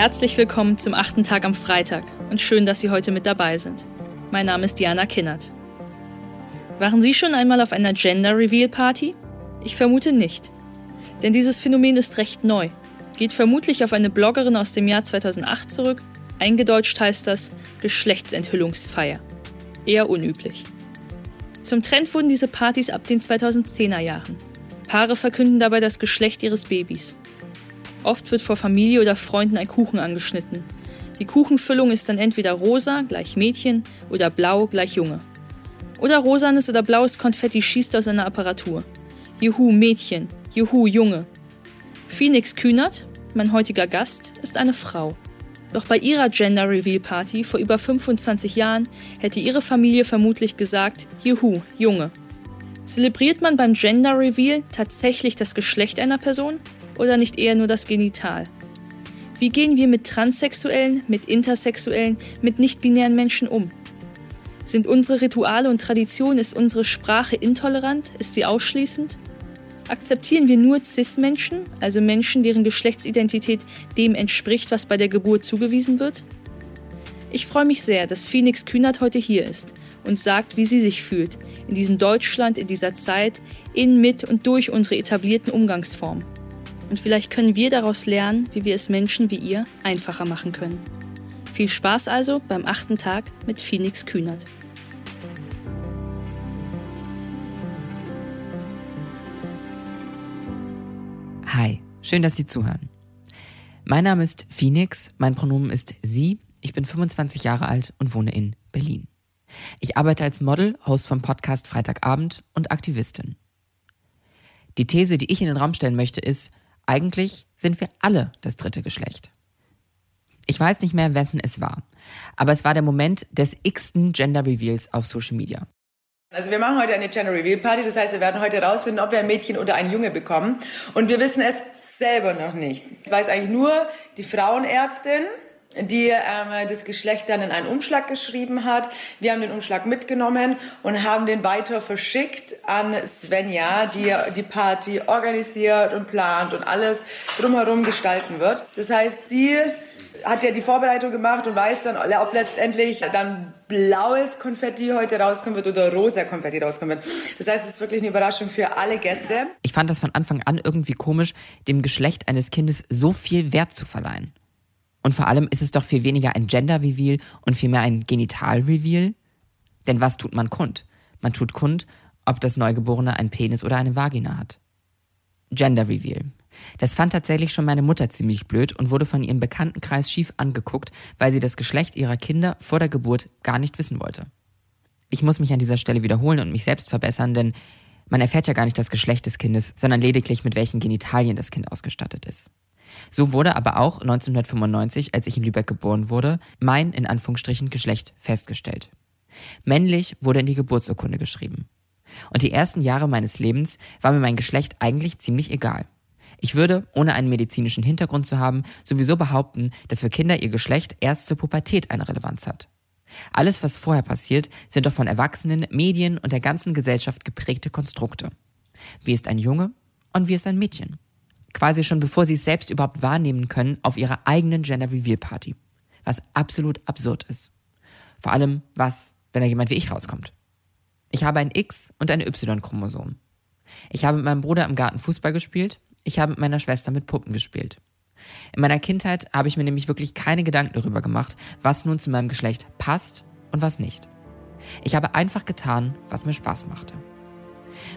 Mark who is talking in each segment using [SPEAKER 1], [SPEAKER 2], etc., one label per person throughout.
[SPEAKER 1] Herzlich willkommen zum achten Tag am Freitag und schön, dass Sie heute mit dabei sind. Mein Name ist Diana Kinnert. Waren Sie schon einmal auf einer Gender Reveal Party? Ich vermute nicht. Denn dieses Phänomen ist recht neu, geht vermutlich auf eine Bloggerin aus dem Jahr 2008 zurück. Eingedeutscht heißt das Geschlechtsenthüllungsfeier. Eher unüblich. Zum Trend wurden diese Partys ab den 2010er Jahren. Paare verkünden dabei das Geschlecht ihres Babys. Oft wird vor Familie oder Freunden ein Kuchen angeschnitten. Die Kuchenfüllung ist dann entweder rosa gleich Mädchen oder blau gleich Junge. Oder rosanes oder blaues Konfetti schießt aus einer Apparatur. Juhu Mädchen, Juhu Junge. Phoenix Kühnert, mein heutiger Gast, ist eine Frau. Doch bei ihrer Gender Reveal Party vor über 25 Jahren hätte ihre Familie vermutlich gesagt, Juhu, Junge. Zelebriert man beim Gender Reveal tatsächlich das Geschlecht einer Person? Oder nicht eher nur das Genital? Wie gehen wir mit Transsexuellen, mit Intersexuellen, mit nicht-binären Menschen um? Sind unsere Rituale und Traditionen, ist unsere Sprache intolerant? Ist sie ausschließend? Akzeptieren wir nur CIS-Menschen, also Menschen, deren Geschlechtsidentität dem entspricht, was bei der Geburt zugewiesen wird? Ich freue mich sehr, dass Phoenix Kühnert heute hier ist und sagt, wie sie sich fühlt, in diesem Deutschland, in dieser Zeit, in, mit und durch unsere etablierten Umgangsformen. Und vielleicht können wir daraus lernen, wie wir es Menschen wie ihr einfacher machen können. Viel Spaß also beim achten Tag mit Phoenix Kühnert.
[SPEAKER 2] Hi, schön, dass Sie zuhören. Mein Name ist Phoenix, mein Pronomen ist sie, ich bin 25 Jahre alt und wohne in Berlin. Ich arbeite als Model, Host vom Podcast Freitagabend und Aktivistin. Die These, die ich in den Raum stellen möchte, ist, eigentlich sind wir alle das dritte Geschlecht. Ich weiß nicht mehr, wessen es war, aber es war der Moment des x-ten Gender Reveals auf Social Media.
[SPEAKER 3] Also wir machen heute eine Gender Reveal Party, das heißt, wir werden heute herausfinden, ob wir ein Mädchen oder einen Junge bekommen. Und wir wissen es selber noch nicht. Das weiß eigentlich nur die Frauenärztin, die ähm, das Geschlecht dann in einen Umschlag geschrieben hat. Wir haben den Umschlag mitgenommen und haben den weiter verschickt an Svenja, die die Party organisiert und plant und alles drumherum gestalten wird. Das heißt, sie hat ja die Vorbereitung gemacht und weiß dann, ob letztendlich dann blaues Konfetti heute rauskommen wird oder rosa Konfetti rauskommen wird. Das heißt, es ist wirklich eine Überraschung für alle Gäste.
[SPEAKER 2] Ich fand das von Anfang an irgendwie komisch, dem Geschlecht eines Kindes so viel Wert zu verleihen. Und vor allem ist es doch viel weniger ein Gender-Reveal und vielmehr ein Genital-Reveal. Denn was tut man kund? Man tut kund, ob das Neugeborene einen Penis oder eine Vagina hat. Gender-Reveal. Das fand tatsächlich schon meine Mutter ziemlich blöd und wurde von ihrem Bekanntenkreis schief angeguckt, weil sie das Geschlecht ihrer Kinder vor der Geburt gar nicht wissen wollte. Ich muss mich an dieser Stelle wiederholen und mich selbst verbessern, denn man erfährt ja gar nicht das Geschlecht des Kindes, sondern lediglich mit welchen Genitalien das Kind ausgestattet ist. So wurde aber auch 1995, als ich in Lübeck geboren wurde, mein in Anführungsstrichen Geschlecht festgestellt. Männlich wurde in die Geburtsurkunde geschrieben. Und die ersten Jahre meines Lebens war mir mein Geschlecht eigentlich ziemlich egal. Ich würde, ohne einen medizinischen Hintergrund zu haben, sowieso behaupten, dass für Kinder ihr Geschlecht erst zur Pubertät eine Relevanz hat. Alles, was vorher passiert, sind doch von Erwachsenen, Medien und der ganzen Gesellschaft geprägte Konstrukte. Wie ist ein Junge und wie ist ein Mädchen? Quasi schon bevor sie es selbst überhaupt wahrnehmen können, auf ihrer eigenen Gender Reveal Party. Was absolut absurd ist. Vor allem, was, wenn da jemand wie ich rauskommt. Ich habe ein X und ein Y-Chromosom. Ich habe mit meinem Bruder im Garten Fußball gespielt. Ich habe mit meiner Schwester mit Puppen gespielt. In meiner Kindheit habe ich mir nämlich wirklich keine Gedanken darüber gemacht, was nun zu meinem Geschlecht passt und was nicht. Ich habe einfach getan, was mir Spaß machte.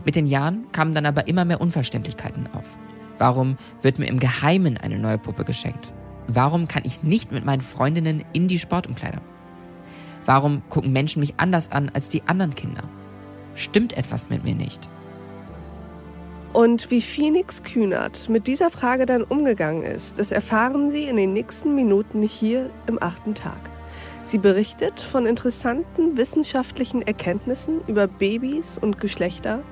[SPEAKER 2] Mit den Jahren kamen dann aber immer mehr Unverständlichkeiten auf. Warum wird mir im Geheimen eine neue Puppe geschenkt? Warum kann ich nicht mit meinen Freundinnen in die Sportumkleider? Warum gucken Menschen mich anders an als die anderen Kinder? Stimmt etwas mit mir nicht?
[SPEAKER 4] Und wie Phoenix Kühnert mit dieser Frage dann umgegangen ist, das erfahren Sie in den nächsten Minuten hier im achten Tag. Sie berichtet von interessanten wissenschaftlichen Erkenntnissen über Babys und Geschlechter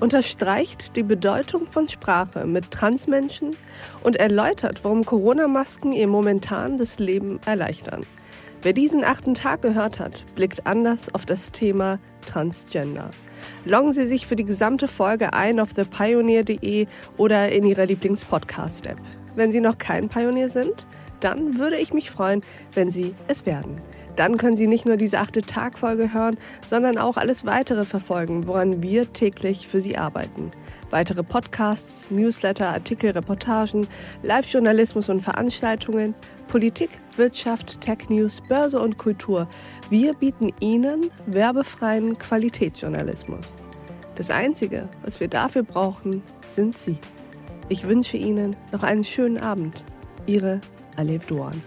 [SPEAKER 4] unterstreicht die Bedeutung von Sprache mit Transmenschen und erläutert, warum Corona-Masken ihr momentan das Leben erleichtern. Wer diesen achten Tag gehört hat, blickt anders auf das Thema Transgender. Loggen Sie sich für die gesamte Folge ein auf thepioneer.de oder in Ihrer Lieblingspodcast-App. Wenn Sie noch kein Pionier sind, dann würde ich mich freuen, wenn Sie es werden. Dann können Sie nicht nur diese achte Tagfolge hören, sondern auch alles weitere verfolgen, woran wir täglich für Sie arbeiten. Weitere Podcasts, Newsletter, Artikel, Reportagen, Live-Journalismus und Veranstaltungen, Politik, Wirtschaft, Tech News, Börse und Kultur. Wir bieten Ihnen werbefreien Qualitätsjournalismus. Das Einzige, was wir dafür brauchen, sind Sie. Ich wünsche Ihnen noch einen schönen Abend. Ihre Alev Doan.